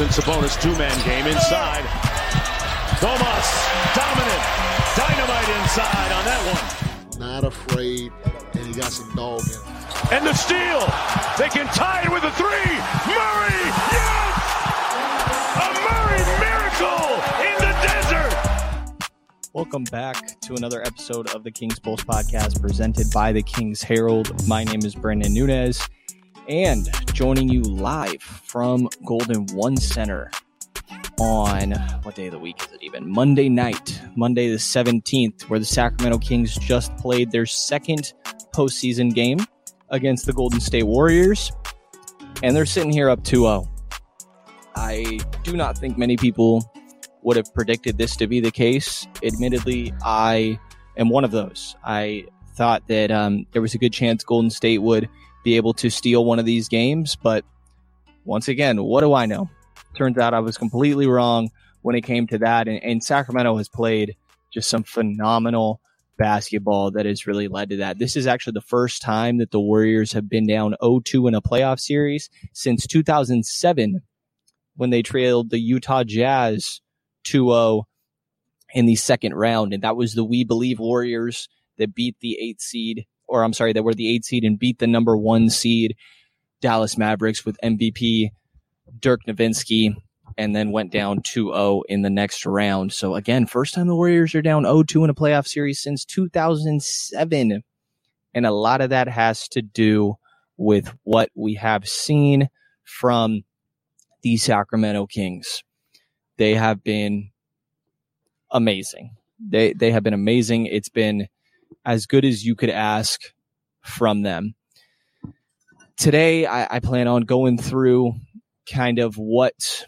Domas and Sabonis two-man game inside. Domas, dominant, dynamite inside on that one. Not afraid, and he got some dog in him. And the steal. They can tie it with a three. Murray, yes! A Murray miracle in the desert. Welcome back to another episode of the King's Pulse podcast presented by the King's Herald. My name is Brandon Nunez, and joining you live from Golden One Center on what day of the week is it even? Monday night, Monday the 17th, where the Sacramento Kings just played their second postseason game against the Golden State Warriors, and they're sitting here up 2 0. I do not think many people would have predicted this to be the case. Admittedly, I am one of those. I thought that um, there was a good chance Golden State would be able to steal one of these games, but once again, what do I know? Turns out I was completely wrong when it came to that, and, and Sacramento has played just some phenomenal basketball that has really led to that. This is actually the first time that the Warriors have been down 0-2 in a playoff series since 2007 when they trailed the Utah Jazz 2-0 in the second round. And that was the We Believe Warriors that beat the eighth seed, or I'm sorry, that were the eight seed and beat the number one seed Dallas Mavericks with MVP Dirk Nowitzki and then went down 2-0 in the next round. So again, first time the Warriors are down 0-2 in a playoff series since 2007. And a lot of that has to do with what we have seen from the Sacramento Kings. They have been amazing. They they have been amazing. It's been as good as you could ask from them. Today, I, I plan on going through kind of what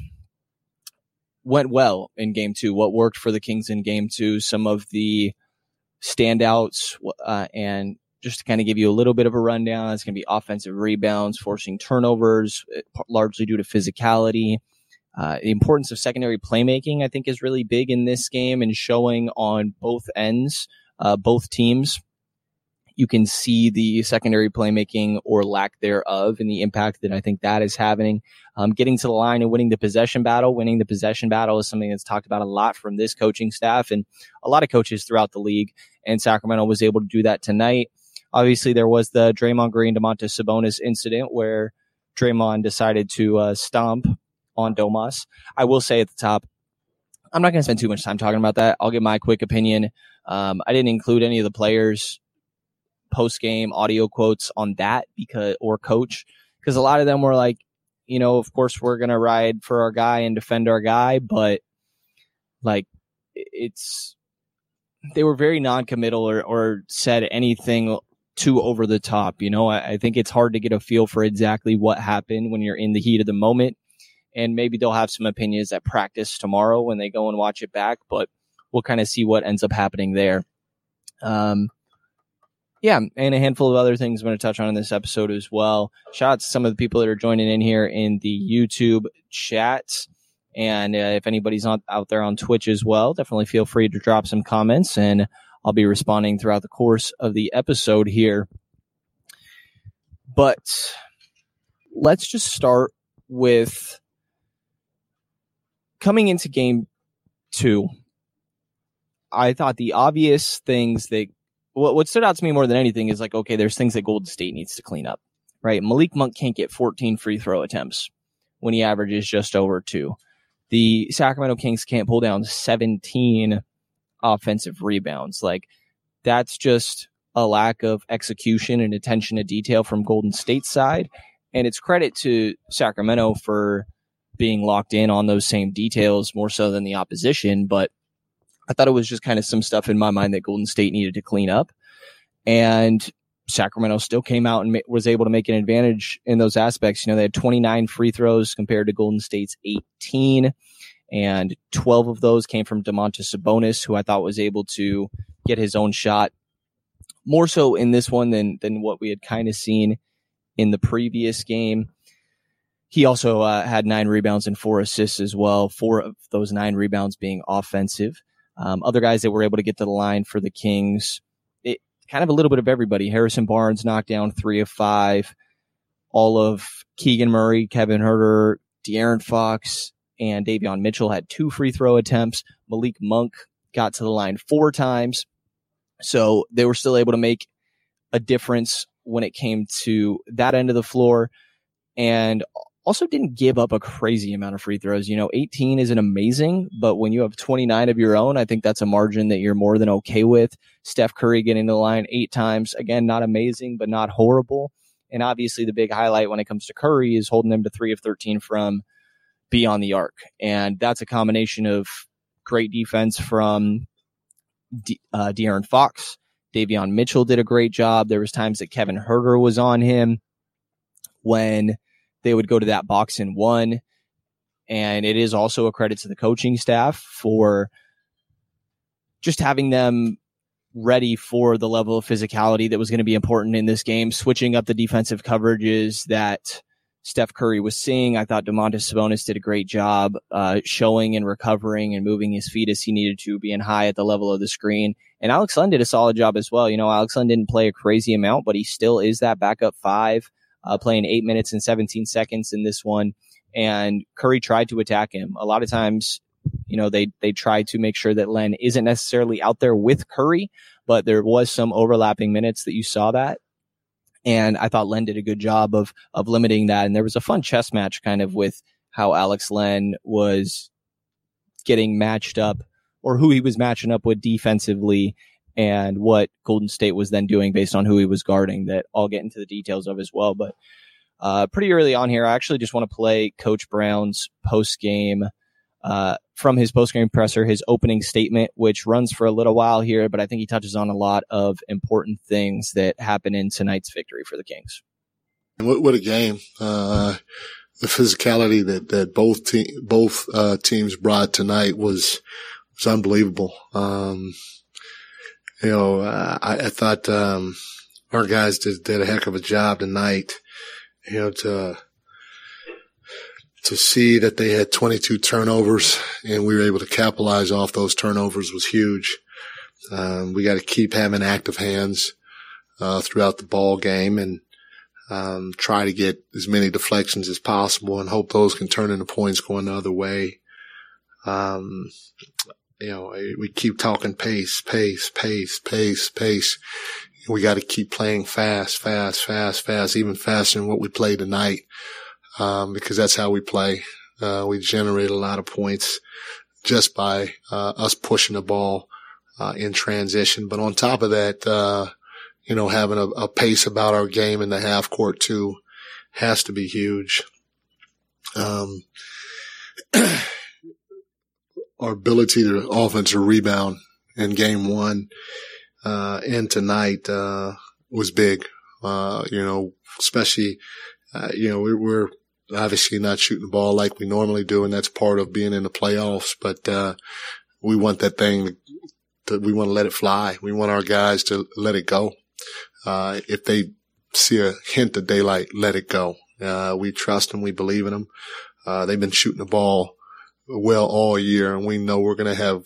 went well in game two, what worked for the Kings in game two, some of the standouts, uh, and just to kind of give you a little bit of a rundown, it's going to be offensive rebounds, forcing turnovers, uh, largely due to physicality. Uh, the importance of secondary playmaking, I think, is really big in this game and showing on both ends, uh, both teams. You can see the secondary playmaking or lack thereof and the impact that I think that is having. Um, getting to the line and winning the possession battle. Winning the possession battle is something that's talked about a lot from this coaching staff and a lot of coaches throughout the league. And Sacramento was able to do that tonight. Obviously, there was the Draymond Green, Domantas Sabonis incident where Draymond decided to uh, stomp on Domas. I will say at the top, I'm not going to spend too much time talking about that. I'll give my quick opinion. Um, I didn't include any of the players post game audio quotes on that because or coach because a lot of them were like, you know, of course we're gonna ride for our guy and defend our guy, but like it's they were very non-committal or, or said anything too over the top. You know, I, I think it's hard to get a feel for exactly what happened when you're in the heat of the moment. And maybe they'll have some opinions at practice tomorrow when they go and watch it back, but we'll kind of see what ends up happening there. Um, yeah, and a handful of other things I'm going to touch on in this episode as well. Shots some of the people that are joining in here in the YouTube chat. And uh, if anybody's on, out there on Twitch as well, definitely feel free to drop some comments and I'll be responding throughout the course of the episode here. But let's just start with coming into game two. I thought the obvious things that what, what stood out to me more than anything is like, okay, there's things that Golden State needs to clean up, right? Malik Monk can't get 14 free throw attempts when he averages just over two. The Sacramento Kings can't pull down 17 offensive rebounds. Like that's just a lack of execution and attention to detail from Golden State's side. And it's credit to Sacramento for being locked in on those same details more so than the opposition. But I thought it was just kind of some stuff in my mind that Golden State needed to clean up. And Sacramento still came out and was able to make an advantage in those aspects. You know, they had 29 free throws compared to Golden State's 18, and 12 of those came from Domantas Sabonis, who I thought was able to get his own shot more so in this one than than what we had kind of seen in the previous game. He also uh, had nine rebounds and four assists as well. Four of those nine rebounds being offensive. Um, other guys that were able to get to the line for the Kings, it kind of a little bit of everybody. Harrison Barnes knocked down three of five. All of Keegan Murray, Kevin Huerter, De'Aaron Fox, and Davion Mitchell had two free throw attempts. Malik Monk got to the line four times. So they were still able to make a difference when it came to that end of the floor and also didn't give up a crazy amount of free throws. You know, 18 isn't amazing, but when you have 29 of your own, I think that's a margin that you're more than okay with. Steph Curry getting the line eight times. Again, not amazing, but not horrible. And obviously the big highlight when it comes to Curry is holding them to three of 13 from beyond the arc. And that's a combination of great defense from De- uh, De'Aaron Fox. Davion Mitchell did a great job. There was times that Kevin Huerter was on him when they would go to that box and one. And it is also a credit to the coaching staff for just having them ready for the level of physicality that was going to be important in this game, switching up the defensive coverages that Steph Curry was seeing. I thought Domantas Sabonis did a great job uh, showing and recovering and moving his feet as he needed to, being high at the level of the screen. And Alex Len did a solid job as well. You know, Alex Len didn't play a crazy amount, but he still is that backup five, uh, playing eight minutes and 17 seconds in this one. And Curry tried to attack him. A lot of times, you know, they, they tried to make sure that Len isn't necessarily out there with Curry, but there was some overlapping minutes that you saw that. And I thought Len did a good job of, of limiting that. And there was a fun chess match kind of with how Alex Len was getting matched up or who he was matching up with defensively and what Golden State was then doing based on who he was guarding that I'll get into the details of as well. But, uh, pretty early on here, I actually just want to play Coach Brown's post game uh, from his post game presser, his opening statement, which runs for a little while here, but I think he touches on a lot of important things that happen in tonight's victory for the Kings. What, what a game. Uh, the physicality that, that both te- both, uh, teams brought tonight was, was unbelievable. Um, you know, uh, I, I, thought, um, our guys did, did a heck of a job tonight, you know, to, to see that they had 22 turnovers and we were able to capitalize off those turnovers was huge. Um, we got to keep having active hands uh, throughout the ball game and um, try to get as many deflections as possible and hope those can turn into points going the other way. Um, you know, we keep talking pace, pace, pace, pace, pace. We got to keep playing fast, fast, fast, fast, even faster than what we play tonight um, because that's how we play. Uh, we generate a lot of points just by uh, us pushing the ball uh, in transition. But on top of that, uh, you know, having a, a, pace about our game in the half court too has to be huge. Um, our ability to offensive rebound in game one uh, and tonight uh, was big. you know, especially, you know, we, we're obviously not shooting the ball like we normally do, and that's part of being in the playoffs. But uh, we want that thing we want to let it fly. We want our guys to let it go. Uh, if they see a hint of daylight, let it go. Uh, we trust them. We believe in them. Uh, they've been shooting the ball well all year, and we know we're going to have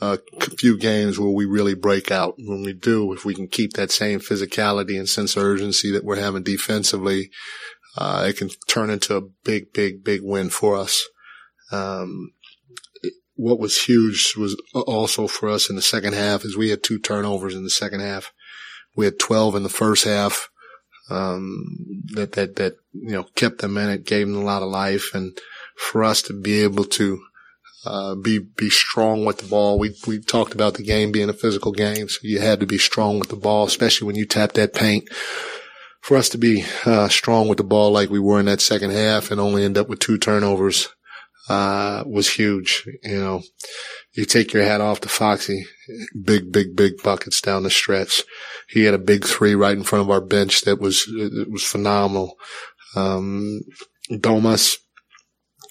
a few games where we really break out. When we do, if we can keep that same physicality and sense of urgency that we're having defensively, uh, it can turn into a big, big, big win for us. Um, what was huge was also for us in the second half is we had two turnovers in the second half. We had 12 in the first half. Um, that, that, that, you know, kept them in it, gave them a lot of life. And for us to be able to, uh, be, be strong with the ball. We, we talked about the game being a physical game. So you had to be strong with the ball, especially when you tap that paint for us to be uh, strong with the ball like we were in that second half and only end up with two turnovers uh, was huge. You know, you take your hat off to Foxy, big, big, big buckets down the stretch. He had a big three right in front of our bench that was it was phenomenal. Um, Domas,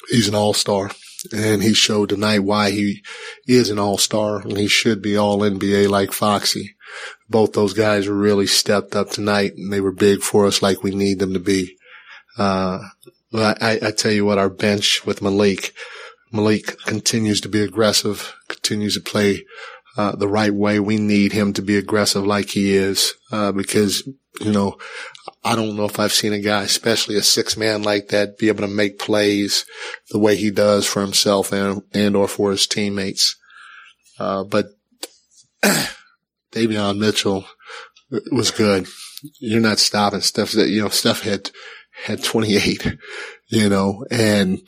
he's an all star. And he showed tonight why he is an all star and he should be all NBA like Foxy both those guys really stepped up tonight and they were big for us like we need them to be. Uh, I, I tell you what, our bench with Malik, Malik continues to be aggressive, continues to play uh, the right way. We need him to be aggressive like he is, uh, because, you know, I don't know if I've seen a guy, especially a six man like that, be able to make plays the way he does for himself and, and or for his teammates. Uh, but Davion Mitchell was good. You're not stopping stuff that, you know, Steph had, had 28, you know, and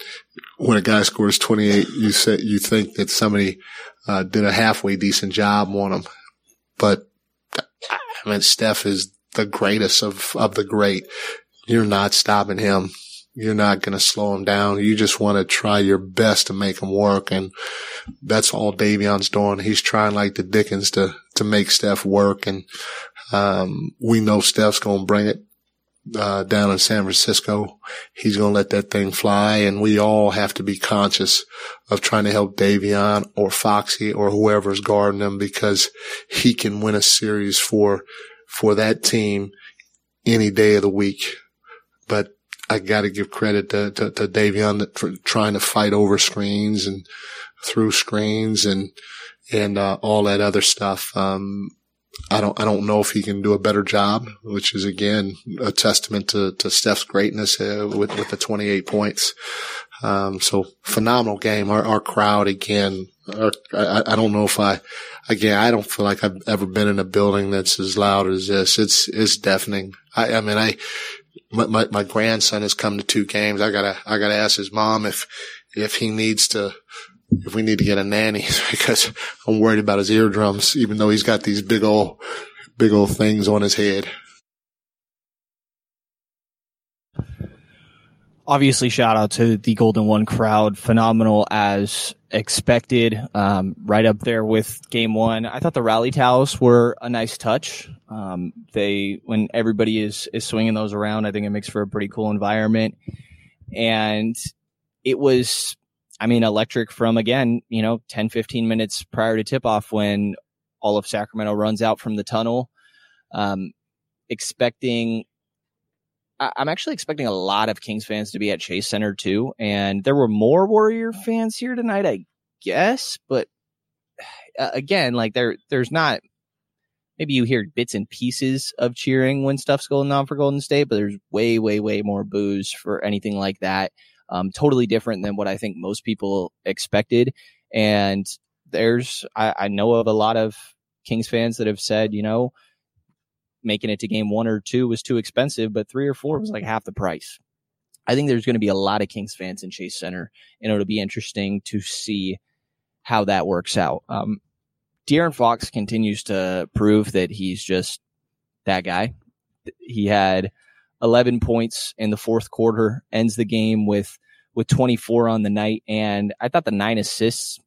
when a guy scores 28, you say, you think that somebody, uh, did a halfway decent job on him. But I mean, Steph is the greatest of, of the great. You're not stopping him. You're not going to slow him down. You just want to try your best to make him work. And that's all Davion's doing. He's trying like the Dickens to, to make Steph work. And, um, we know Steph's going to bring it uh, down in San Francisco. He's going to let that thing fly. And we all have to be conscious of trying to help Davion or Foxy or whoever's guarding him because he can win a series for, for that team any day of the week. But I got to give credit to, to, to Davion for trying to fight over screens and through screens and, and, uh, all that other stuff. Um, I don't, I don't know if he can do a better job, which is again a testament to, to Steph's greatness uh, with, with the 28 points. Um, so phenomenal game. Our, our crowd again, our, I, I don't know if I, again, I don't feel like I've ever been in a building that's as loud as this. It's, it's deafening. I, I mean, I, my, my, my grandson has come to two games. I gotta, I gotta ask his mom if, if he needs to, if we need to get a nanny because I'm worried about his eardrums, even though he's got these big old, big old things on his head. Obviously, shout out to the Golden One crowd. Phenomenal as expected. Um, right up there with game one. I thought the rally towels were a nice touch. Um, they, when everybody is, is swinging those around, I think it makes for a pretty cool environment. And it was I mean, electric from again, you know, 10, 15 minutes prior to tip off when all of Sacramento runs out from the tunnel. Um, expecting, I, I'm actually expecting a lot of Kings fans to be at Chase Center too. And there were more Warrior fans here tonight, I guess, but uh, again, like there, there's not, maybe you hear bits and pieces of cheering when stuff's going on for Golden State, but there's way, way, way more boos for anything like that um, totally different than what I think most people expected. And there's, I, I know of a lot of Kings fans that have said, you know, making it to game one or two was too expensive, but three or four was like half the price. I think there's going to be a lot of Kings fans in Chase Center, and it'll be interesting to see how that works out. Um, De'Aaron Fox continues to prove that he's just that guy. He had 11 points in the fourth quarter, ends the game with with 24 on the night, and I thought the nine assists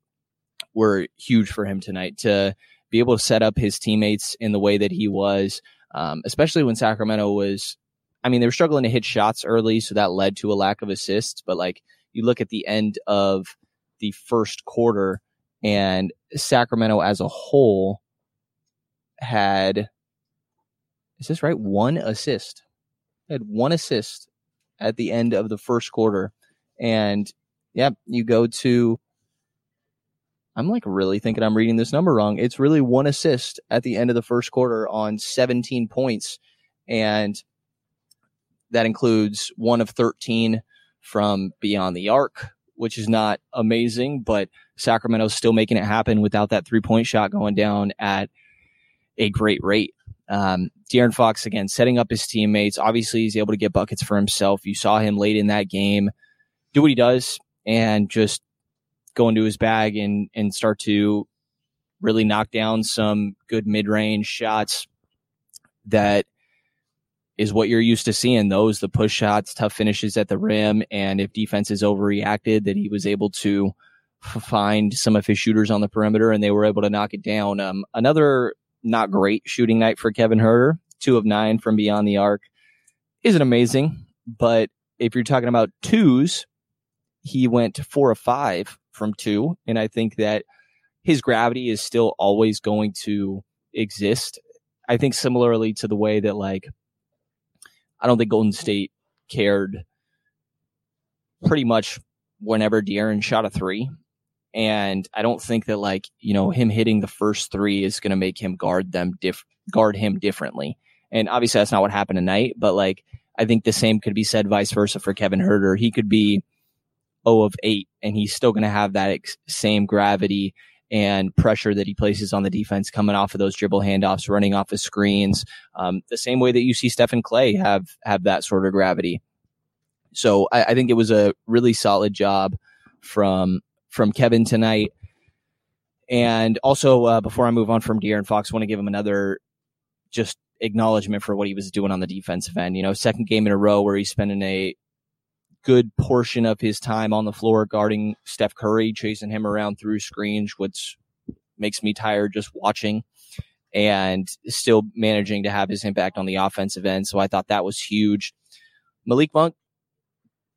were huge for him tonight to be able to set up his teammates in the way that he was, um, especially when Sacramento was. I mean, they were struggling to hit shots early, so that led to a lack of assists. But like you look at the end of the first quarter, and Sacramento as a whole had is this right? One assist had one assist at the end of the first quarter. And yep, you go to I'm like really thinking I'm reading this number wrong. It's really one assist at the end of the first quarter on 17 points. And that includes one of 13 from beyond the arc, which is not amazing, but Sacramento's still making it happen without that three point shot going down at a great rate. Um, De'Aaron Fox again setting up his teammates. Obviously, he's able to get buckets for himself. You saw him late in that game do what he does and just go into his bag and and start to really knock down some good mid range shots that is what you're used to seeing. Those the push shots, tough finishes at the rim, and if defense is overreacted, that he was able to find some of his shooters on the perimeter and they were able to knock it down. Um, another not great shooting night for Kevin Huerter. Two of nine from beyond the arc isn't amazing, but if you're talking about twos, he went four of five from two, and I think that his gravity is still always going to exist. I think similarly to the way that like I don't think Golden State cared pretty much whenever De'Aaron shot a three. And I don't think that like, you know, him hitting the first three is going to make him guard them diff- guard him differently. And obviously that's not what happened tonight, but like, I think the same could be said vice versa for Kevin Huerter. He could be 0 of 8 and he's still going to have that ex- same gravity and pressure that he places on the defense coming off of those dribble handoffs, running off of screens, um, the same way that you see Steph and Klay have have that sort of gravity. So I, I think it was a really solid job from from Kevin tonight. And also, uh, before I move on from De'Aaron Fox, I want to give him another just acknowledgement for what he was doing on the defensive end. You know, second game in a row where he's spending a good portion of his time on the floor guarding Steph Curry, chasing him around through screens, which makes me tired just watching and still managing to have his impact on the offensive end. So I thought that was huge. Malik Monk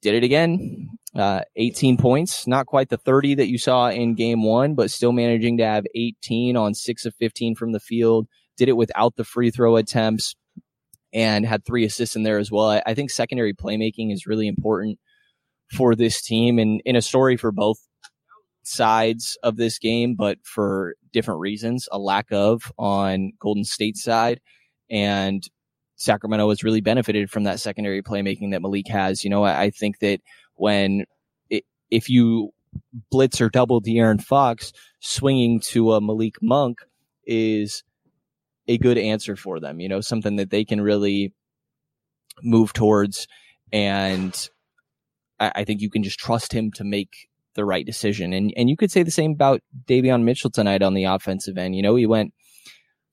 did it again. Uh, 18 points, not quite the 30 that you saw in game one, but still managing to have 18 on six of 15 from the field. Did it without the free throw attempts and had three assists in there as well. I, I think secondary playmaking is really important for this team and in a story for both sides of this game, but for different reasons. A lack of on Golden State side and Sacramento has really benefited from that secondary playmaking that Malik has. You know, I, I think that when if you blitz or double De'Aaron Fox, swinging to a Malik Monk is a good answer for them. You know, something that they can really move towards. And I, I think you can just trust him to make the right decision. And and you could say the same about Davion Mitchell tonight on the offensive end. You know, he went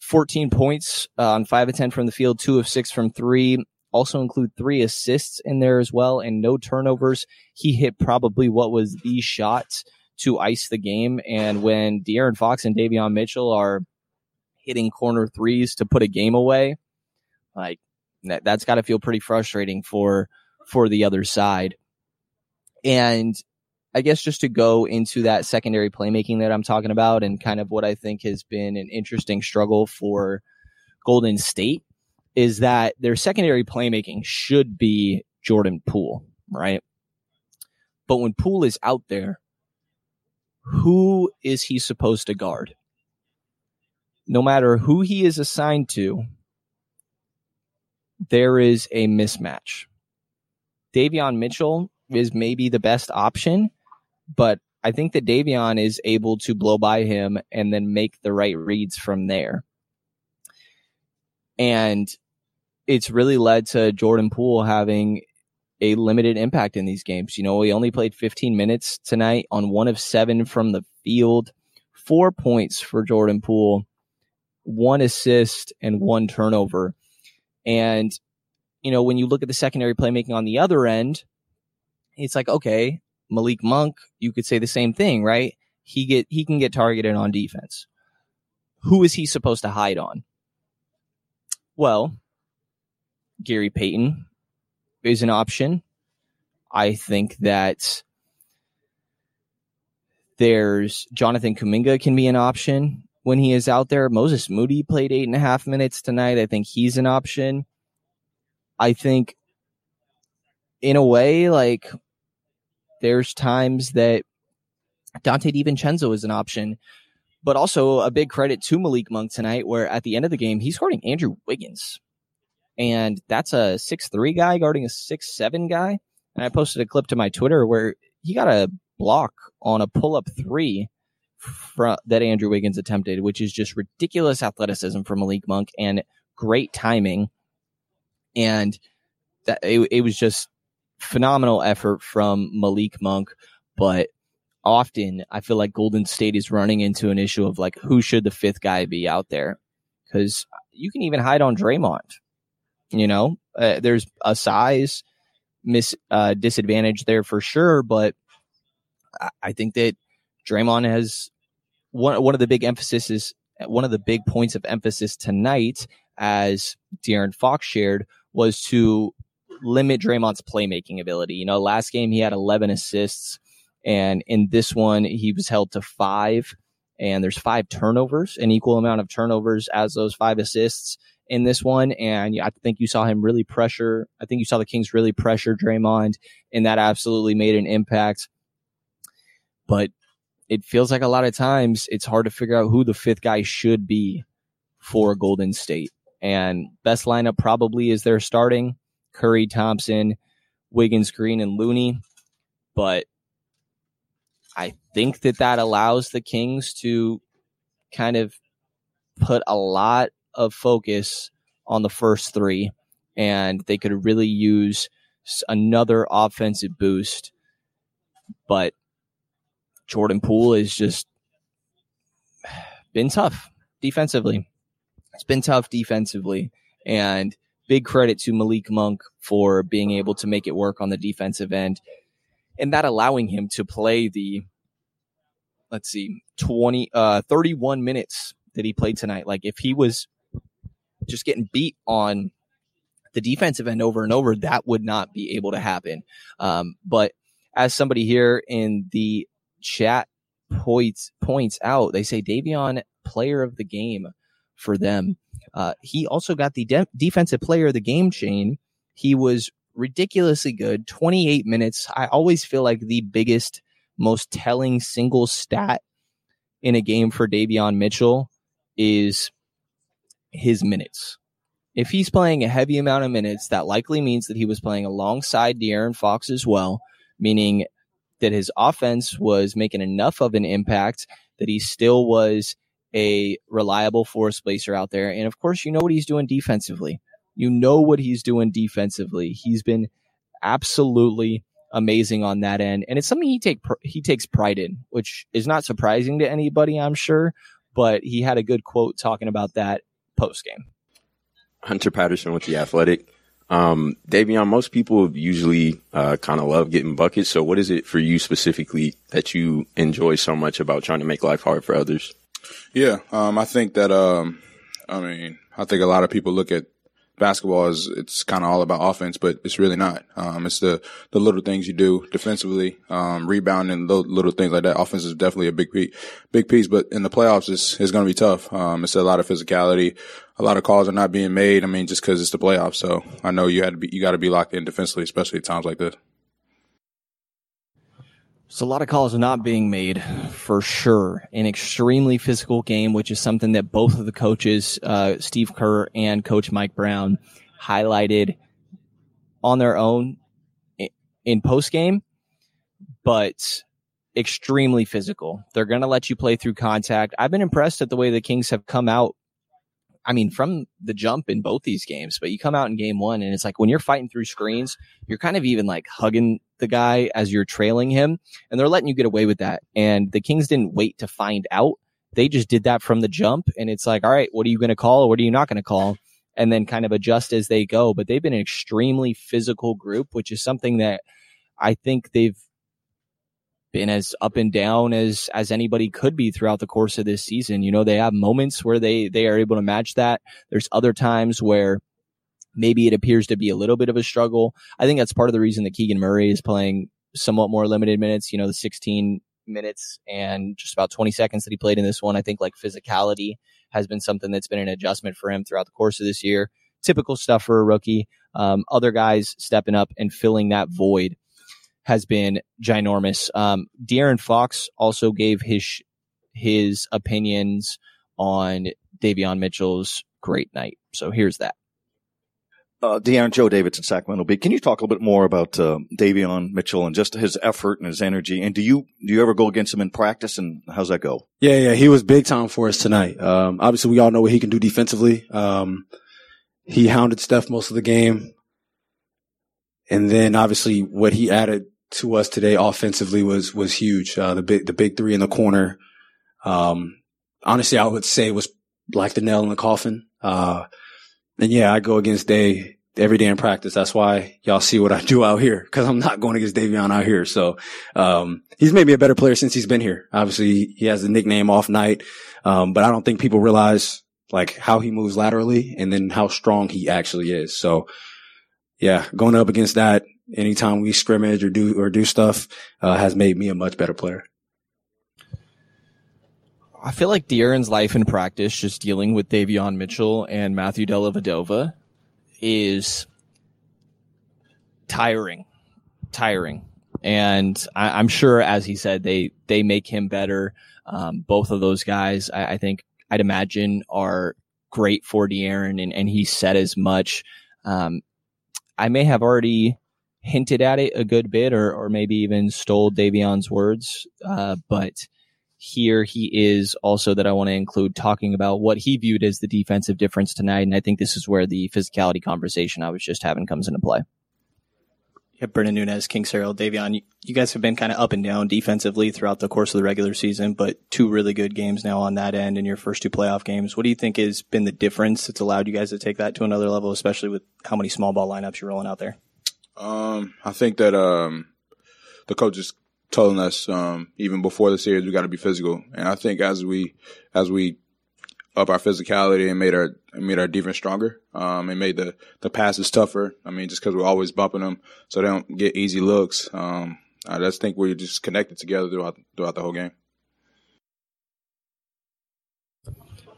14 points uh, on five of 10 from the field, two of six from three. Also include three assists in there as well, and no turnovers. He hit probably what was the shot to ice the game. And when De'Aaron Fox and Davion Mitchell are hitting corner threes to put a game away, like that, that's got to feel pretty frustrating for for the other side. And I guess just to go into that secondary playmaking that I'm talking about and kind of what I think has been an interesting struggle for Golden State is that their secondary playmaking should be Jordan Poole, right? But when Poole is out there, who is he supposed to guard? No matter who he is assigned to, there is a mismatch. Davion Mitchell is maybe the best option, but I think that Davion is able to blow by him and then make the right reads from there. And it's really led to Jordan Poole having a limited impact in these games. You know, he only played 15 minutes tonight on one of seven from the field, four points for Jordan Poole, one assist and one turnover. And, you know, when you look at the secondary playmaking on the other end, it's like, okay, Malik Monk, you could say the same thing, right? He get he can get targeted on defense. Who is he supposed to hide on? Well, Gary Payton is an option. I think that there's Jonathan Kuminga can be an option when he is out there. Moses Moody played eight and a half minutes tonight. I think he's an option. I think in a way, like there's times that Donte DiVincenzo is an option, but also a big credit to Malik Monk tonight, where at the end of the game, he's guarding Andrew Wiggins. And that's a six three guy guarding a six seven guy. And I posted a clip to my Twitter where he got a block on a pull up three that Andrew Wiggins attempted, which is just ridiculous athleticism from Malik Monk and great timing. And that it, it was just phenomenal effort from Malik Monk, but often I feel like Golden State is running into an issue of like who should the fifth guy be out there because you can even hide on Draymond. You know, uh, there's a size uh, disadvantage there for sure, but I think that Draymond has one one of the big emphasis is one of the big points of emphasis tonight, as De'Aaron Fox shared, was to limit Draymond's playmaking ability. You know, last game he had 11 assists, and in this one he was held to five. And there's five turnovers, an equal amount of turnovers as those five assists in this one. And I think you saw him really pressure. I think you saw the Kings really pressure Draymond, and that absolutely made an impact. But it feels like a lot of times it's hard to figure out who the fifth guy should be for Golden State. And best lineup probably is their starting Curry, Thompson, Wiggins, Green, and Looney. But I think that that allows the Kings to kind of put a lot of focus on the first three, and they could really use another offensive boost. But Jordan Poole has just been tough defensively. It's been tough defensively. And big credit to Malik Monk for being able to make it work on the defensive end and that allowing him to play the let's see 20 uh 31 minutes that he played tonight. Like if he was just getting beat on the defensive end over and over that would not be able to happen. Um, but as somebody here in the chat points points out they say Davion player of the game for them. Uh, he also got the de- defensive player of the game chain. He was ridiculously good 28 minutes i always feel like the biggest most telling single stat in a game for Davion Mitchell is his minutes. If he's playing a heavy amount of minutes, that likely means that he was playing alongside De'Aaron Fox as well, meaning that his offense was making enough of an impact that he still was a reliable force placer out there. And of course, you know what he's doing defensively. You know what he's doing defensively. He's been absolutely amazing on that end, and it's something he take he takes pride in, which is not surprising to anybody, I'm sure. But he had a good quote talking about that post game. Hunter Patterson with the Athletic. Um, Davion, most people usually uh, kind of love getting buckets. So, what is it for you specifically that you enjoy so much about trying to make life hard for others? Yeah, um, I think that. Um, I mean, I think a lot of people look at basketball is it's kind of all about offense, but it's really not. Um, it's the the little things you do defensively, um, rebounding, little, little things like that. Offense is definitely a big piece, big piece, but in the playoffs, it's it's going to be tough. Um, it's a lot of physicality. A lot of calls are not being made. I mean, just because it's the playoffs. So I know you had to be you got to be locked in defensively, especially at times like this. So a lot of calls are not being made for sure. An extremely physical game, which is something that both of the coaches, uh, Steve Kerr and Coach Mike Brown, highlighted on their own in post game, but extremely physical. They're going to let you play through contact. I've been impressed at the way the Kings have come out I mean, from the jump in both these games, but you come out in game one and it's like when you're fighting through screens, you're kind of even like hugging the guy as you're trailing him and they're letting you get away with that. And the Kings didn't wait to find out. They just did that from the jump. And it's like, all right, what are you going to call or what are you not going to call? And then kind of adjust as they go. But they've been an extremely physical group, which is something that I think they've been as up and down as as anybody could be throughout the course of this season. You know, they have moments where they they are able to match that. There's other times where maybe it appears to be a little bit of a struggle. I think that's part of the reason that Keegan Murray is playing somewhat more limited minutes, you know, the 16 minutes and just about 20 seconds that he played in this one. I think like physicality has been something that's been an adjustment for him throughout the course of this year. Typical stuff for a rookie. Um, other guys stepping up and filling that void has been ginormous. Um, De'Aaron Fox also gave his his opinions on Davion Mitchell's great night. So here's that. Uh, De'Aaron Joe Davidson, Sacramento Bee. Can you talk a little bit more about uh, Davion Mitchell and just his effort and his energy? And do you do you ever go against him in practice? And how's that go? Yeah, yeah, he was big time for us tonight. Um, obviously, we all know what he can do defensively. Um, he hounded Steph most of the game, and then obviously what he added to us today offensively was was huge. Uh, the big the big three in the corner. Um, honestly, I would say was like the nail in the coffin. Uh, and yeah, I go against Day every day in practice. That's why y'all see what I do out here because I'm not going against Davion out here. So um, he's made me a better player since he's been here. Obviously, he has the nickname Off Night, um, but I don't think people realize like how he moves laterally and then how strong he actually is. So yeah, going up against that anytime we scrimmage or do or do stuff uh, has made me a much better player. I feel like De'Aaron's life in practice, just dealing with Davion Mitchell and Matthew Dellavedova, is tiring. Tiring. and I, am sure, as he said, they they make him better. Um, both of those guys, I, I, think, I'd imagine, are great for De'Aaron, and, and he said as much. Um, I may have already hinted at it a good bit, or or maybe even stole Davion's words, uh, but here he is also that I want to include talking about what he viewed as the defensive difference tonight. And I think this is where the physicality conversation I was just having comes into play. Yeah, Brendan Nunez, King Herald, Davion, you guys have been kind of up and down defensively throughout the course of the regular season, but two really good games now on that end in your first two playoff games. What do you think has been the difference that's allowed you guys to take that to another level, especially with how many small ball lineups you're rolling out there? Um, I think that um, the coaches telling us um, even before the series we got to be physical. And I think as we as we up our physicality and made our made our defense stronger, um, and made the the passes tougher. I mean, just because we're always bumping them, so they don't get easy looks. Um, I just think we're just connected together throughout throughout the whole game.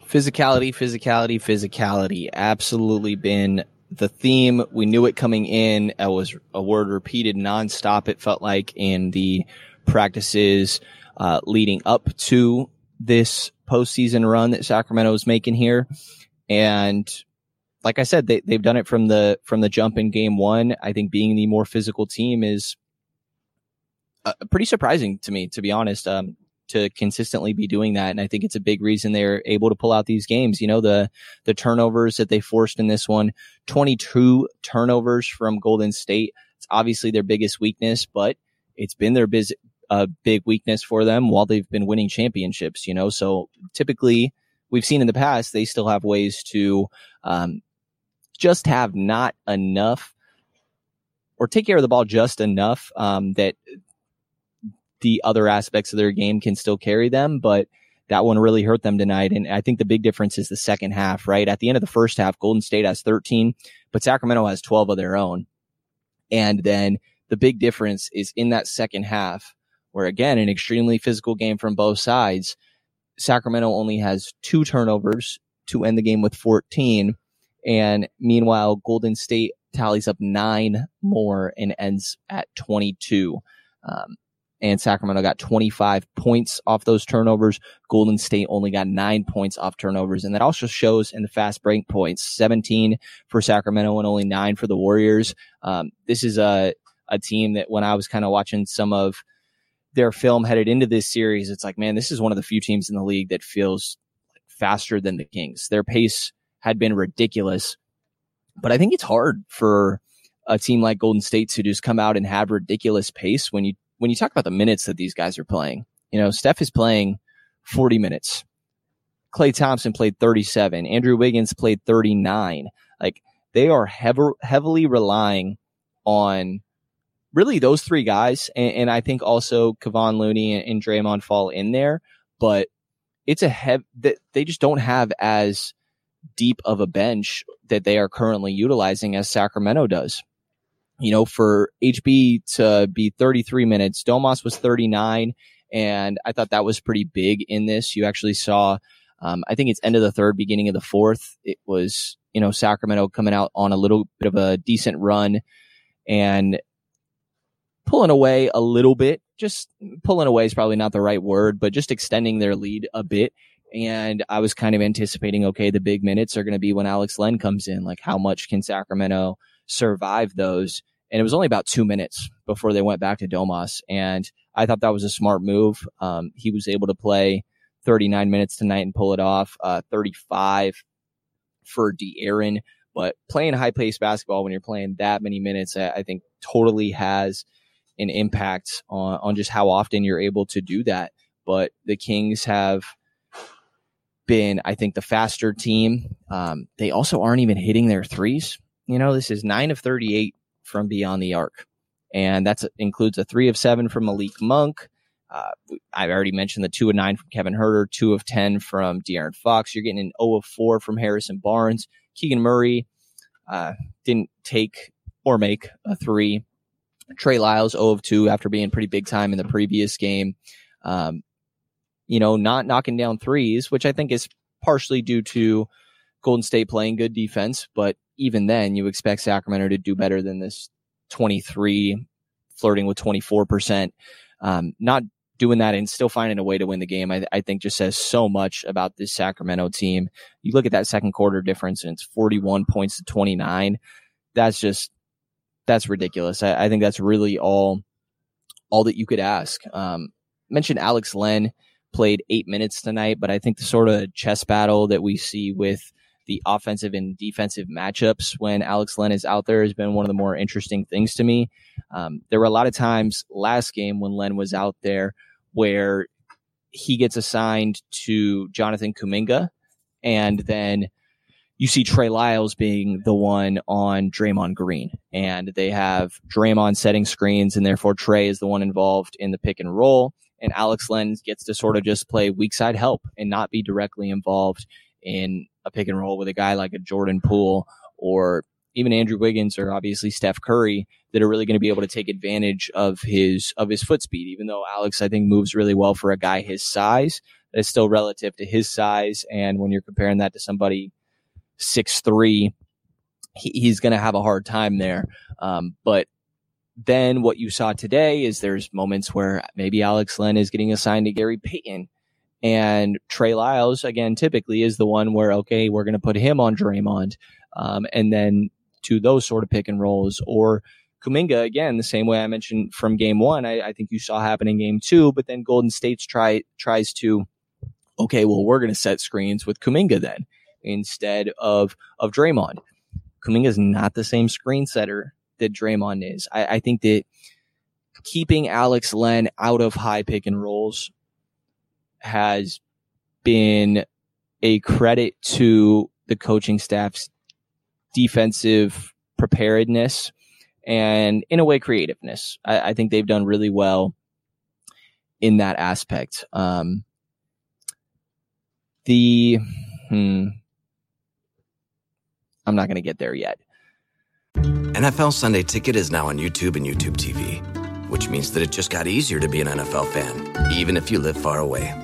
Physicality, physicality, physicality. Absolutely been the theme. We knew it coming in. It was a word repeated nonstop. It felt like in the practices uh, leading up to this postseason run that Sacramento is making here. And like I said, they, they've done it from the from the jump in game one. I think being the more physical team is uh, pretty surprising to me, to be honest. Um, to consistently be doing that. And I think it's a big reason they're able to pull out these games. You know, the, the turnovers that they forced in this one, 22 turnovers from Golden State. It's obviously their biggest weakness, but it's been their biz, uh, big weakness for them while they've been winning championships, you know? So typically we've seen in the past, they still have ways to, um, just have not enough or take care of the ball just enough, um, that the other aspects of their game can still carry them, but that one really hurt them tonight. And I think the big difference is the second half, right? At the end of the first half, Golden State has 13, but Sacramento has 12 of their own. And then the big difference is in that second half, where again, an extremely physical game from both sides. Sacramento only has two turnovers to end the game with 14. And meanwhile, Golden State tallies up nine more and ends at 22. Um, and Sacramento got 25 points off those turnovers. Golden State only got nine points off turnovers. And that also shows in the fast break points, 17 for Sacramento and only nine for the Warriors. Um, this is a, a team that when I was kind of watching some of their film headed into this series, it's like, man, this is one of the few teams in the league that feels faster than the Kings. Their pace had been ridiculous, but I think it's hard for a team like Golden State to just come out and have ridiculous pace when you when you talk about the minutes that these guys are playing, you know, Steph is playing 40 minutes. Klay Thompson played 37. Andrew Wiggins played 39. Like they are hev- heavily relying on really those three guys. And, and I think also Kevon Looney and, and Draymond fall in there, but it's a hev that they just don't have as deep of a bench that they are currently utilizing as Sacramento does you know, for HB to be 33 minutes, Domas was 39. And I thought that was pretty big in this. You actually saw, um, I think it's end of the third, beginning of the fourth. It was, you know, Sacramento coming out on a little bit of a decent run and pulling away a little bit. Just pulling away is probably not the right word, but just extending their lead a bit. And I was kind of anticipating, okay, the big minutes are going to be when Alex Len comes in. Like, how much can Sacramento survive those. And it was only about two minutes before they went back to Domas. And I thought that was a smart move. Um, he was able to play 39 minutes tonight and pull it off, uh, 35 for De'Aaron. But playing high pace basketball when you're playing that many minutes, I, I think totally has an impact on, on just how often you're able to do that. But the Kings have been, I think, the faster team. Um, they also aren't even hitting their threes you know, this is nine of 38 from beyond the arc. And that includes a three of seven from Malik Monk. Uh, I've already mentioned the two of nine from Kevin Huerter, two of 10 from De'Aaron Fox. You're getting an 0 of 4 from Harrison Barnes. Keegan Murray uh, didn't take or make a three. Trey Lyles 0 of 2 after being pretty big time in the previous game. Um, you know, not knocking down threes, which I think is partially due to Golden State playing good defense, but even then, you expect Sacramento to do better than this 23 flirting with 24%. Um, not doing that and still finding a way to win the game, I, I, think just says so much about this Sacramento team. You look at that second quarter difference and it's 41 points to 29. That's just, that's ridiculous. I, I think that's really all, all that you could ask. Um, mentioned Alex Len played eight minutes tonight, but I think the sort of chess battle that we see with the offensive and defensive matchups when Alex Len is out there has been one of the more interesting things to me. Um, there were a lot of times last game when Len was out there where he gets assigned to Jonathan Kuminga, and then you see Trey Lyles being the one on Draymond Green, and they have Draymond setting screens, and therefore Trey is the one involved in the pick and roll, and Alex Len gets to sort of just play weak side help and not be directly involved in a pick and roll with a guy like a Jordan Poole or even Andrew Wiggins or obviously Steph Curry that are really going to be able to take advantage of his of his foot speed. Even though Alex, I think, moves really well for a guy his size, is still relative to his size. And when you're comparing that to somebody six three, he, he's going to have a hard time there. Um, but then what you saw today is there's moments where maybe Alex Len is getting assigned to Gary Payton and Trey Lyles, again, typically is the one where, okay, we're going to put him on Draymond. Um, and then to those sort of pick and rolls or Kuminga, again, the same way I mentioned from game one, I, I think you saw happen in game two, but then Golden State's try, tries to, okay, well, we're going to set screens with Kuminga then instead of, of Draymond. Kuminga is not the same screen setter that Draymond is. I, I think that keeping Alex Len out of high pick and rolls has been a credit to the coaching staff's defensive preparedness and in a way creativeness. I, I think they've done really well in that aspect. Um, the hmm, I'm not going to get there yet. NFL Sunday Ticket is now on YouTube and YouTube TV, which means that it just got easier to be an NFL fan, even if you live far away.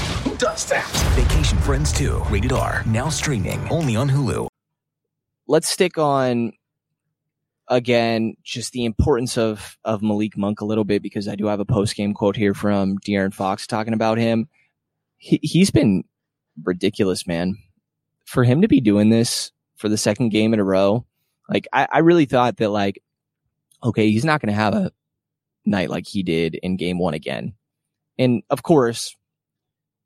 Vacation Friends 2, rated R, now streaming only on Hulu. Let's stick on again just the importance of of Malik Monk a little bit because I do have a post game quote here from De'Aaron Fox talking about him. He, he's been ridiculous, man. For him to be doing this for the second game in a row, like I, I really thought that like, okay, he's not going to have a night like he did in game one again. And of course,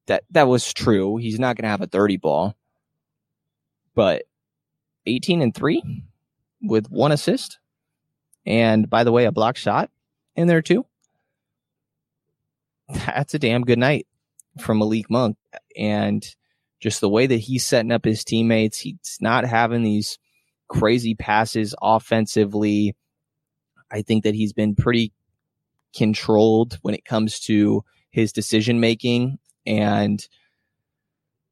that that was true. He's not going to have a 30 ball, but 18 and 3 with one assist. And by the way, a block shot in there too. That's a damn good night from Malik Monk. And just the way that he's setting up his teammates, he's not having these crazy passes offensively. I think that he's been pretty controlled when it comes to his decision making and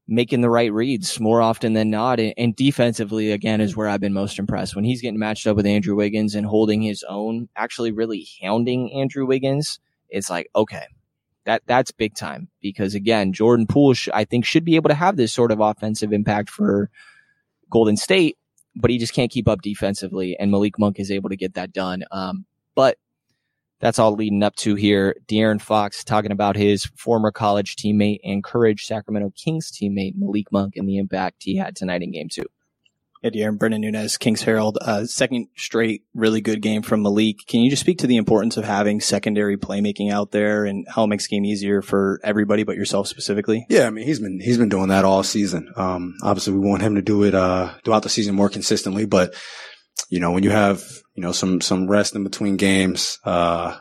making the right reads more often than not. And defensively, again, is where I've been most impressed. When he's getting matched up with Andrew Wiggins and holding his own, actually really hounding Andrew Wiggins, it's like, okay, that that's big time because again, Jordan Poole, sh- I think should be able to have this sort of offensive impact for Golden State, but he just can't keep up defensively. And Malik Monk is able to get that done. Um, but that's all leading up to here. De'Aaron Fox talking about his former college teammate and Courage Sacramento Kings teammate Malik Monk and the impact he had tonight in game two. De'Aaron, Brendan Nunez, Kings Herald, uh, second straight really good game from Malik. Can you just speak to the importance of having secondary playmaking out there and how it makes game easier for everybody but yourself specifically? Yeah, I mean he's been he's been doing that all season. Um, obviously we want him to do it uh, throughout the season more consistently, but you know, when you have, you know, some, some rest in between games, uh,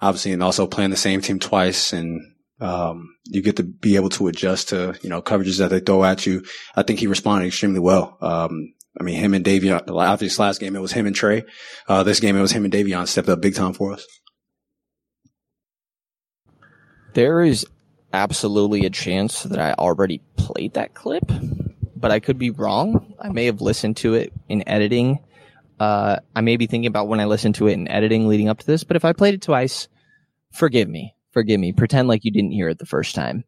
obviously, and also playing the same team twice and, um, you get to be able to adjust to, you know, coverages that they throw at you. I think he responded extremely well. Um, I mean, him and Davion, obviously last game it was him and Trey. Uh, this game it was him and Davion stepped up big time for us. There is absolutely a chance that I already played that clip, but I could be wrong. I may have listened to it in editing. Uh, I may be thinking about when I listened to it in editing leading up to this, but if I played it twice, forgive me. Forgive me. Pretend like you didn't hear it the first time.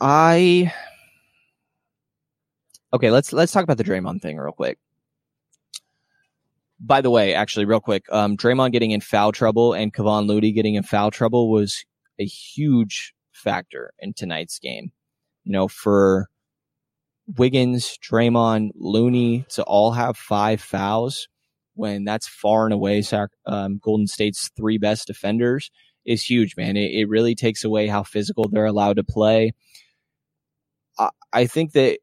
I Okay, let's let's talk about the Draymond thing real quick. By the way, actually, real quick, um, Draymond getting in foul trouble and Kevon Looney getting in foul trouble was a huge factor in tonight's game. You know, for Wiggins, Draymond, Looney to all have five fouls when that's far and away um, Golden State's three best defenders is huge, man. It, it really takes away how physical they're allowed to play. I, I think that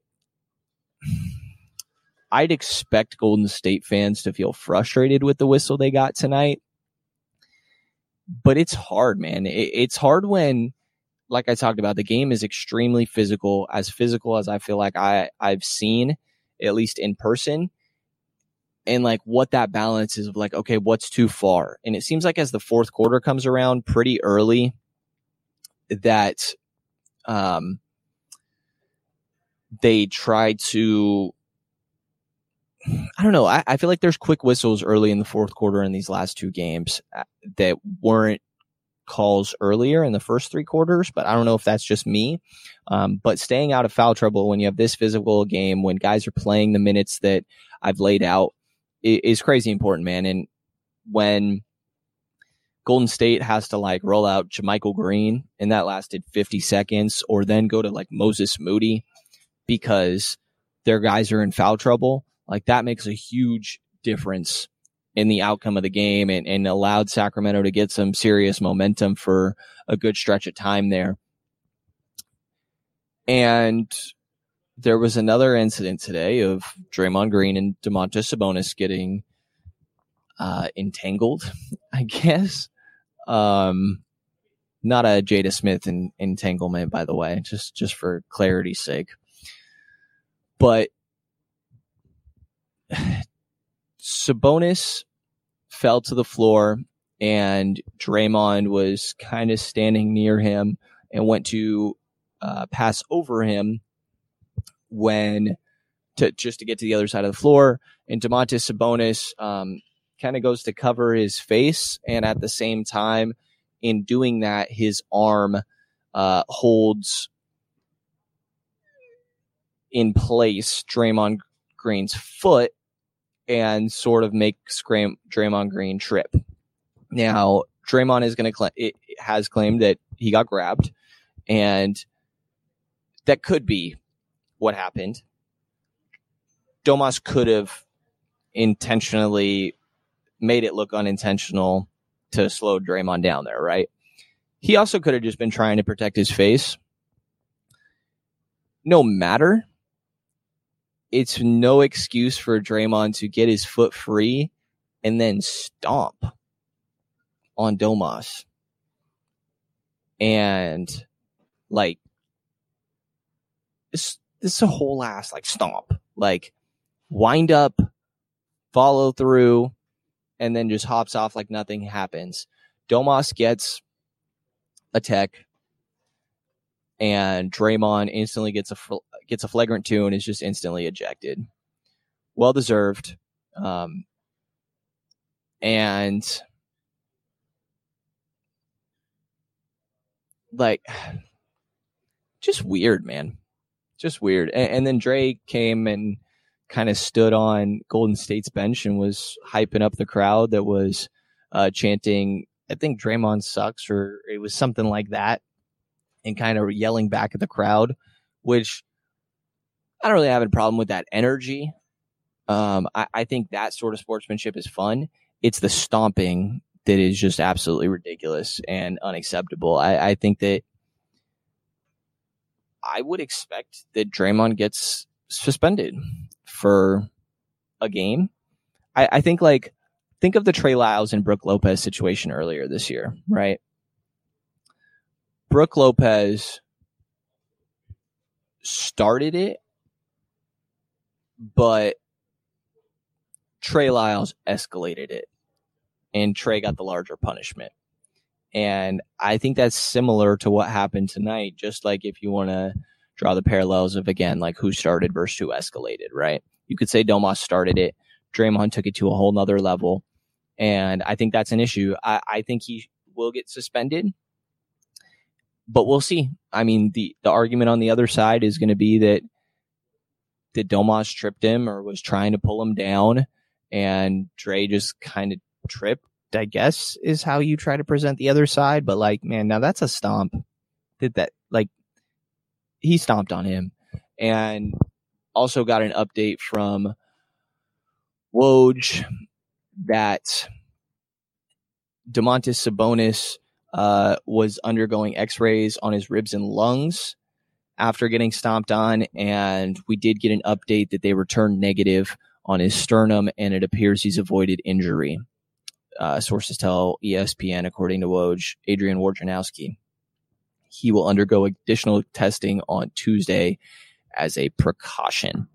I'd expect Golden State fans to feel frustrated with the whistle they got tonight. But it's hard, man. It, it's hard when, like I talked about, the game is extremely physical, as physical as I feel like I, I've seen, at least in person. And like what that balance is of like, okay, what's too far? And it seems like as the fourth quarter comes around pretty early, that um, they try to I don't know. I, I, feel like there's quick whistles early in the fourth quarter in these last two games uh, that weren't calls earlier in the first three quarters, but I don't know if that's just me. Um, but staying out of foul trouble when you have this physical game, when guys are playing the minutes that I've laid out, is crazy important, man. And when Golden State has to like roll out JaMychal Green and that lasted 50 seconds, or then go to like Moses Moody because their guys are in foul trouble, like that makes a huge difference in the outcome of the game and, and allowed Sacramento to get some serious momentum for a good stretch of time there. And there was another incident today of Draymond Green and Domantas Sabonis getting uh, entangled, I guess. Um, not a Jada Smith entanglement, by the way, just just for clarity's sake. But Sabonis fell to the floor and Draymond was kind of standing near him and went to uh, pass over him when to just to get to the other side of the floor. And Domantas Sabonis um, kind of goes to cover his face, and at the same time, in doing that, his arm uh, holds in place Draymond Green's foot and sort of makes Graham, Draymond Green trip. Now, Draymond is going to claim, it has claimed that he got grabbed and that could be what happened. Domas could have intentionally made it look unintentional to slow Draymond down there, right? He also could have just been trying to protect his face. No matter it's no excuse for Draymond to get his foot free and then stomp on Domas. And like this this is a whole ass like stomp. Like wind up, follow through, and then just hops off like nothing happens. Domas gets a tech and Draymond instantly gets a gets a flagrant two and is just instantly ejected. Well deserved. Um, and like just weird, man. Just weird. And, and then Dre came and kind of stood on Golden State's bench and was hyping up the crowd that was uh, chanting, I think Draymond sucks, or it was something like that, and kind of yelling back at the crowd, which I don't really have a problem with that energy. Um, I, I think that sort of sportsmanship is fun. It's the stomping that is just absolutely ridiculous and unacceptable. I, I think that I would expect that Draymond gets suspended for a game. I, I think like think of the Trey Lyles and Brooke Lopez situation earlier this year, right? Brooke Lopez started it, but Trey Lyles escalated it, and Trey got the larger punishment. And I think that's similar to what happened tonight. Just like if you want to draw the parallels of again, like who started versus who escalated, right? You could say Domas started it. Draymond took it to a whole nother level. And I think that's an issue. I, I think he will get suspended, but we'll see. I mean, the, the argument on the other side is going to be that that Domas tripped him or was trying to pull him down and Dre just kind of tripped, I guess is how you try to present the other side. But like, man, now that's a stomp. Did that like he stomped on him and also got an update from Woj that Domantas Sabonis uh, was undergoing X-rays on his ribs and lungs after getting stomped on, and we did get an update that they returned negative on his sternum, and it appears he's avoided injury. Uh, sources tell ESPN, according to Woj, Adrian Wojnarowski. He will undergo additional testing on Tuesday as a precaution.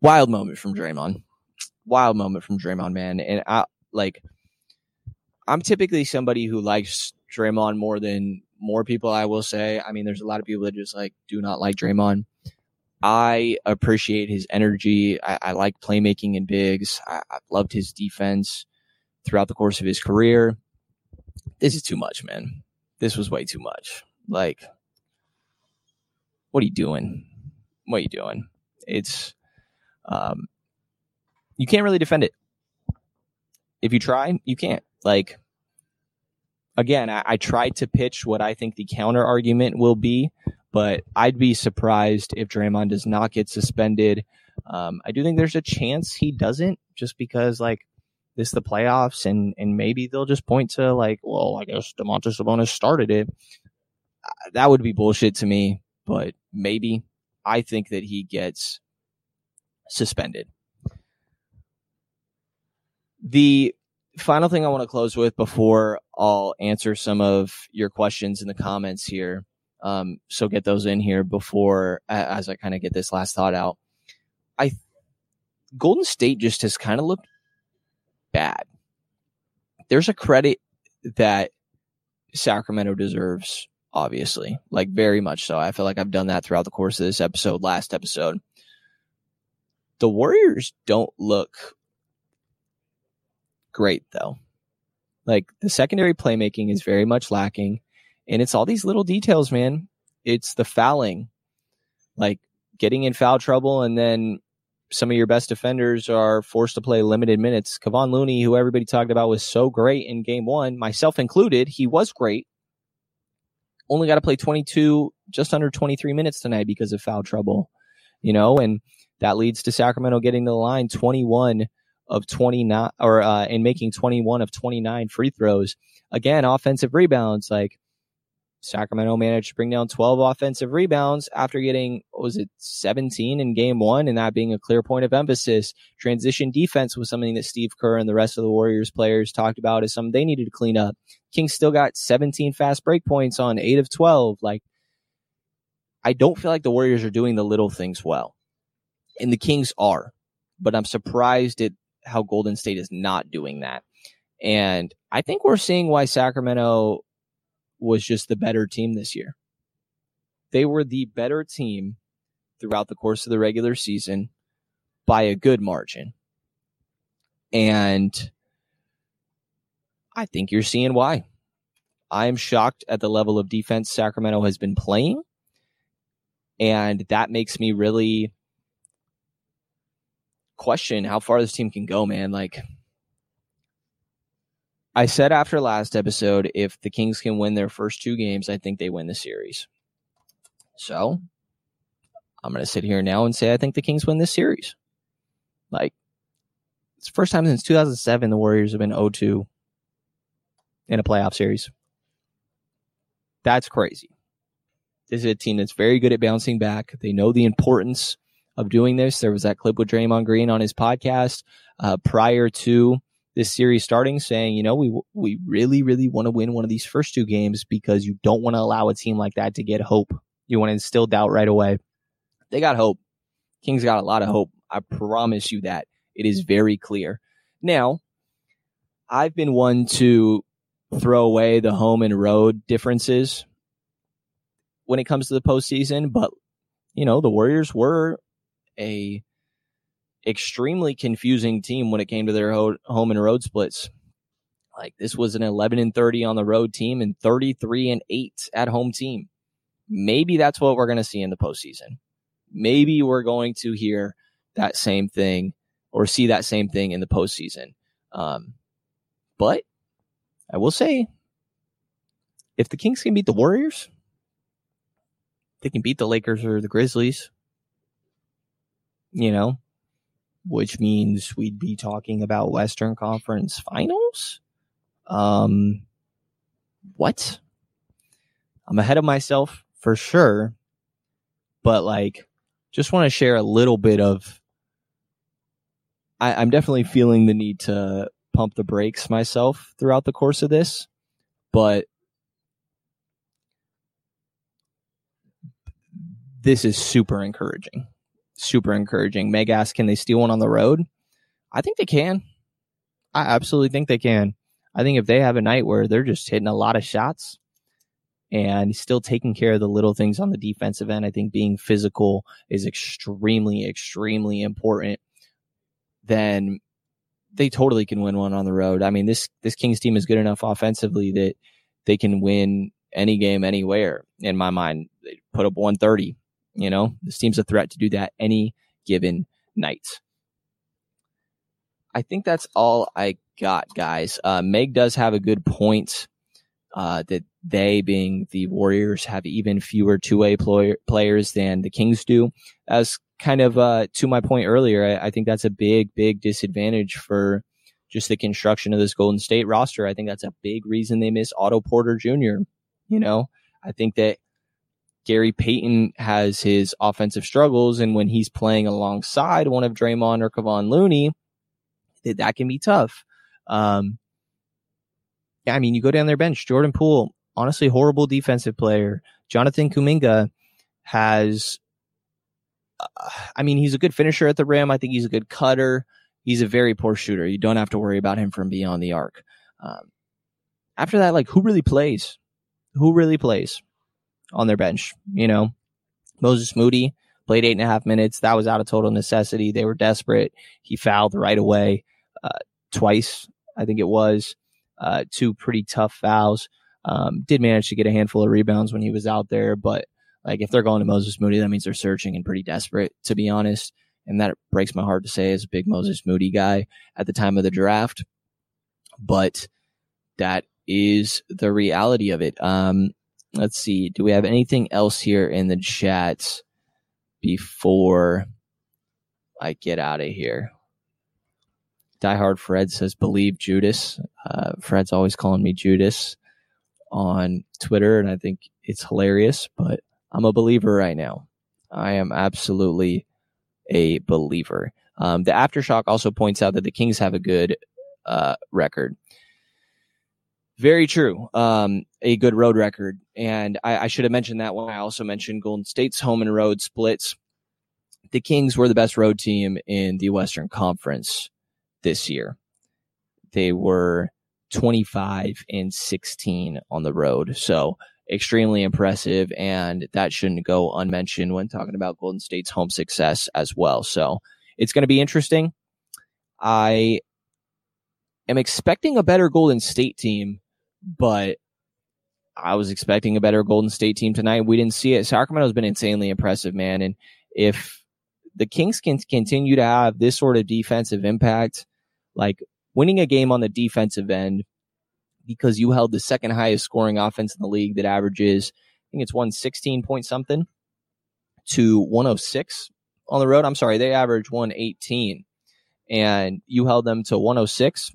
Wild moment from Draymond. Wild moment from Draymond, man. And I like I'm typically somebody who likes Draymond more than more people, I will say. I mean, there's a lot of people that just like do not like Draymond. I appreciate his energy. I, I like playmaking in bigs. I, I loved his defense throughout the course of his career. This is too much, man. This was way too much. Like, what are you doing? What are you doing? It's, um, you can't really defend it. If you try, you can't. Like, again, I, I tried to pitch what I think the counter argument will be, but I'd be surprised if Draymond does not get suspended. Um, I do think there's a chance he doesn't, just because like this is the playoffs, and and maybe they'll just point to like, well, I guess Domantas Sabonis started it. Uh, that would be bullshit to me, but maybe I think that he gets suspended. The final thing I want to close with before I'll answer some of your questions in the comments here. Um, so get those in here before, as I kind of get this last thought out. I, Golden State just has kind of looked bad. There's a credit that Sacramento deserves, obviously, like very much so. I feel like I've done that throughout the course of this episode, last episode. The Warriors don't look great though. Like the secondary playmaking is very much lacking. And it's all these little details, man. It's the fouling, like getting in foul trouble, and then some of your best defenders are forced to play limited minutes. Kevon Looney, who everybody talked about, was so great in game one, myself included. He was great. Only got to play 22, just under 23 minutes tonight because of foul trouble, you know, and that leads to Sacramento getting to the line 21 of 29 or uh, making 21 of 29 free throws. Again, offensive rebounds like Sacramento managed to bring down 12 offensive rebounds after getting was it 17 in game 1 and that being a clear point of emphasis. Transition defense was something that Steve Kerr and the rest of the Warriors players talked about as something they needed to clean up. King still got 17 fast break points on 8 of 12 like I don't feel like the Warriors are doing the little things well. And the Kings are. But I'm surprised at how Golden State is not doing that. And I think we're seeing why Sacramento was just the better team this year. They were the better team throughout the course of the regular season by a good margin. And I think you're seeing why. I am shocked at the level of defense Sacramento has been playing. And that makes me really question how far this team can go, man. Like, I said after last episode, if the Kings can win their first two games, I think they win the series. So I'm going to sit here now and say I think the Kings win this series. Like, it's the first time since 2007 the Warriors have been 0 2 in a playoff series. That's crazy. This is a team that's very good at bouncing back. They know the importance of doing this. There was that clip with Draymond Green on his podcast uh, prior to this series starting, saying, you know, we we really really want to win one of these first two games because you don't want to allow a team like that to get hope. You want to instill doubt right away. They got hope. Kings got a lot of hope. I promise you that. It is very clear. Now, I've been one to throw away the home and road differences when it comes to the postseason, but you know, the Warriors were a extremely confusing team when it came to their ho- home and road splits. Like this was an 11 and 30 on the road team and 33 and 8 at home team. Maybe that's what we're going to see in the postseason. Maybe we're going to hear that same thing or see that same thing in the postseason. Um, but I will say, if the Kings can beat the Warriors, they can beat the Lakers or the Grizzlies. You know, which means we'd be talking about Western Conference Finals. Um, what? I'm ahead of myself for sure, but like, just want to share a little bit of. I, I'm definitely feeling the need to pump the brakes myself throughout the course of this, but this is super encouraging. Super encouraging. Meg asked, can they steal one on the road? I think they can. I absolutely think they can. I think if they have a night where they're just hitting a lot of shots and still taking care of the little things on the defensive end, I think being physical is extremely, extremely important. Then they totally can win one on the road. I mean, this this Kings team is good enough offensively that they can win any game anywhere. In my mind, they put up 130. You know, this team's a threat to do that any given night. I think that's all I got, guys. Uh, Meg does have a good point uh, that they, being the Warriors, have even fewer two way players than the Kings do. As kind of uh, to my point earlier, I, I, think that's a big, big disadvantage for just the construction of this Golden State roster. I think that's a big reason they miss Otto Porter Jr. You know, I think that Gary Payton has his offensive struggles, and when he's playing alongside one of Draymond or Kevon Looney, that, that can be tough. Um, I mean, you go down their bench, Jordan Poole, honestly, horrible defensive player. Jonathan Kuminga has I mean, he's a good finisher at the rim. I think he's a good cutter. He's a very poor shooter. You don't have to worry about him from beyond the arc. Um, after that, like who really plays? Who really plays on their bench? You know, Moses Moody played eight and a half minutes. That was out of total necessity. They were desperate. He fouled right away, uh, twice, I think it was, uh, two pretty tough fouls. Um, did manage to get a handful of rebounds when he was out there, but like if they're going to Moses Moody, that means they're searching and pretty desperate, to be honest. And that breaks my heart to say as a big Moses Moody guy at the time of the draft. But that is the reality of it. Um, let's see. Do we have anything else here in the chat before I get out of here? Diehard Fred says, believe Judas. Uh, Fred's always calling me Judas on Twitter, and I think it's hilarious, but I'm a believer right now. I am absolutely a believer. Um, the aftershock also points out that the Kings have a good uh, record. Very true. Um, a good road record. And I, I should have mentioned that when I also mentioned Golden State's home and road splits. The Kings were the best road team in the Western Conference this year. They were 25 and 16 on the road. So extremely impressive, and that shouldn't go unmentioned when talking about Golden State's home success as well. So it's going to be interesting. I am expecting a better Golden State team, but I was expecting a better Golden State team tonight. We didn't see it. Sacramento's been insanely impressive, man. And if the Kings can continue to have this sort of defensive impact, like winning a game on the defensive end because you held the second highest scoring offense in the league that averages, I think it's 116 point something to 106 on the road. I'm sorry, they average 118 and you held them to 106.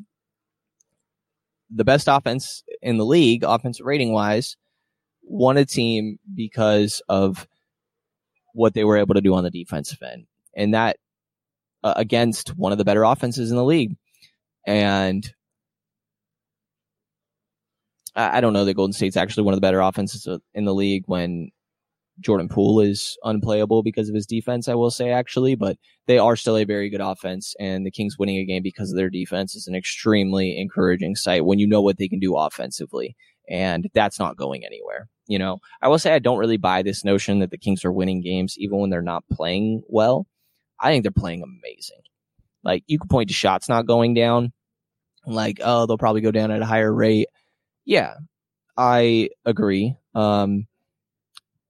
The best offense in the league, offensive rating wise, won a team because of what they were able to do on the defensive end. and that uh, against one of the better offenses in the league. And I, I don't know that Golden State's actually one of the better offenses in the league when Jordan Poole is unplayable because of his defense, I will say actually, but they are still a very good offense and the Kings winning a game because of their defense is an extremely encouraging sight when you know what they can do offensively. And that's not going anywhere. You know, I will say I don't really buy this notion that the Kings are winning games even when they're not playing well. I think they're playing amazing. Like you could point to shots not going down, like, oh, they'll probably go down at a higher rate. Yeah, I agree. Um,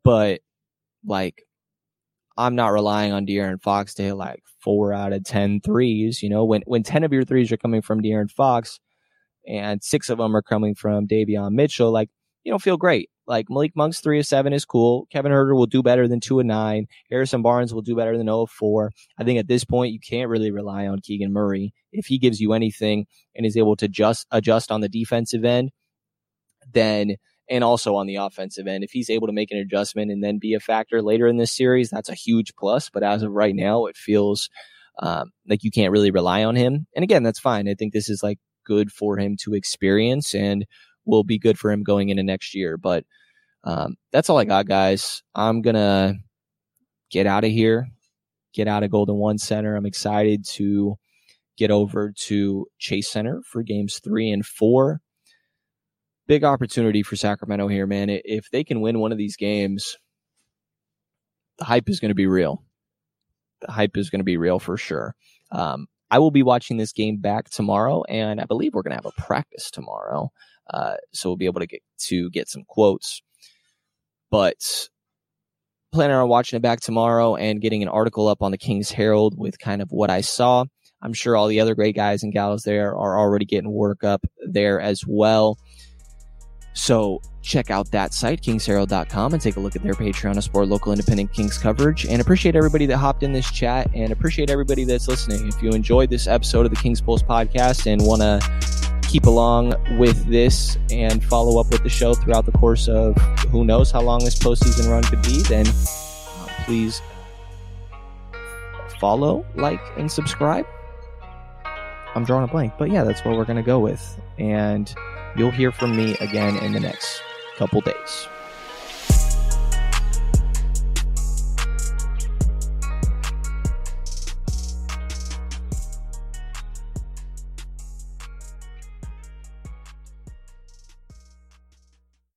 but like, I'm not relying on De'Aaron Fox to hit like four out of 10 threes. You know, when, when 10 of your threes are coming from De'Aaron Fox and six of them are coming from Davion Mitchell, like, you don't feel great. Like Malik Monk's three of seven is cool. Kevin Huerter will do better than two of nine. Harrison Barnes will do better than 0 of four. I think at this point, you can't really rely on Keegan Murray. If he gives you anything and is able to just adjust on the defensive end, then and also on the offensive end. If he's able to make an adjustment and then be a factor later in this series, that's a huge plus. But as of right now, it feels um, like you can't really rely on him. And again, that's fine. I think this is like good for him to experience and will be good for him going into next year. But um, that's all I got, guys. I'm gonna get out of here, get out of Golden One Center. I'm excited to get over to Chase Center for games three and four big opportunity for Sacramento here, man. If they can win one of these games, the hype is going to be real. The hype is going to be real for sure. Um, I will be watching this game back tomorrow, and I believe we're going to have a practice tomorrow, uh, so we'll be able to get to get some quotes. But planning on watching it back tomorrow and getting an article up on the King's Herald with kind of what I saw. I'm sure all the other great guys and gals there are already getting work up there as well. So check out that site, kingsherald.com, and take a look at their Patreon to support local independent Kings coverage. And appreciate everybody that hopped in this chat and appreciate everybody that's listening. If you enjoyed this episode of the Kings Pulse podcast and want to keep along with this and follow up with the show throughout the course of who knows how long this postseason run could be, then uh, please follow, like, and subscribe. I'm drawing a blank, but yeah, that's what we're going to go with. And You'll hear from me again in the next couple days.